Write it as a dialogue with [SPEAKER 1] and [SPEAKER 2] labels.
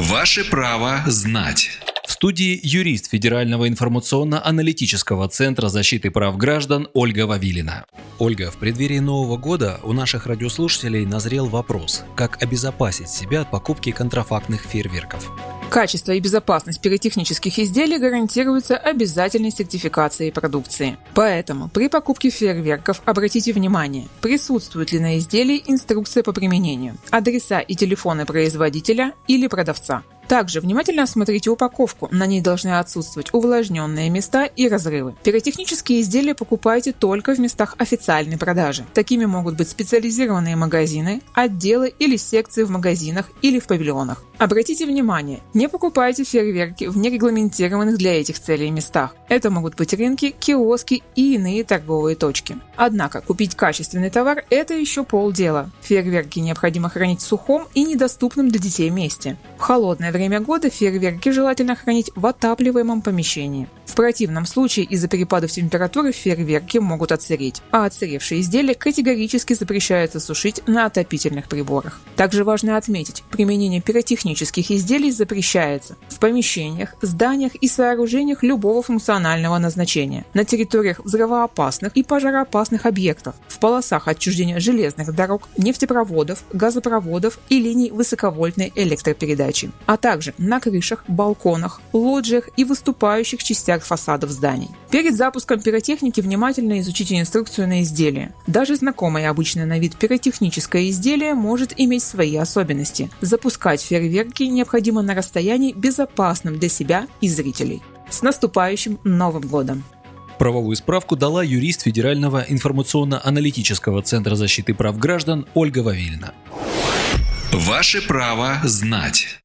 [SPEAKER 1] Ваше право знать.
[SPEAKER 2] В студии юрист Федерального информационно-аналитического центра защиты прав граждан Ольга Вавилина. Ольга, в преддверии Нового года у наших радиослушателей назрел вопрос, как обезопасить себя от покупки контрафактных фейерверков.
[SPEAKER 3] Качество и безопасность пиротехнических изделий гарантируются обязательной сертификацией продукции. Поэтому при покупке фейерверков обратите внимание, присутствует ли на изделии инструкция по применению, адреса и телефоны производителя или продавца. Также внимательно осмотрите упаковку. На ней должны отсутствовать увлажненные места и разрывы. Пиротехнические изделия покупайте только в местах официальной продажи. Такими могут быть специализированные магазины, отделы или секции в магазинах или в павильонах. Обратите внимание, не покупайте фейерверки в нерегламентированных для этих целей местах. Это могут быть рынки, киоски и иные торговые точки. Однако купить качественный товар – это еще полдела. Фейерверки необходимо хранить в сухом и недоступном для детей месте. В холодное время года фейерверки желательно хранить в отапливаемом помещении. В противном случае из-за перепадов температуры фейерверки могут отсыреть, а отсыревшие изделия категорически запрещается сушить на отопительных приборах. Также важно отметить, применение пиротехнических изделий запрещается в помещениях, зданиях и сооружениях любого функционального назначения, на территориях взрывоопасных и пожароопасных объектов, в полосах отчуждения железных дорог, нефтепроводов, газопроводов и линий высоковольтной электропередачи, а также на крышах, балконах, лоджиях и выступающих частях фасадов зданий. Перед запуском пиротехники внимательно изучите инструкцию на изделие. Даже знакомое обычно на вид пиротехническое изделие может иметь свои особенности. Запускать фейерверки необходимо на расстоянии безопасном для себя и зрителей. С наступающим Новым годом!
[SPEAKER 2] Правовую справку дала юрист Федерального информационно-аналитического центра защиты прав граждан Ольга Вавилина.
[SPEAKER 1] Ваше право знать.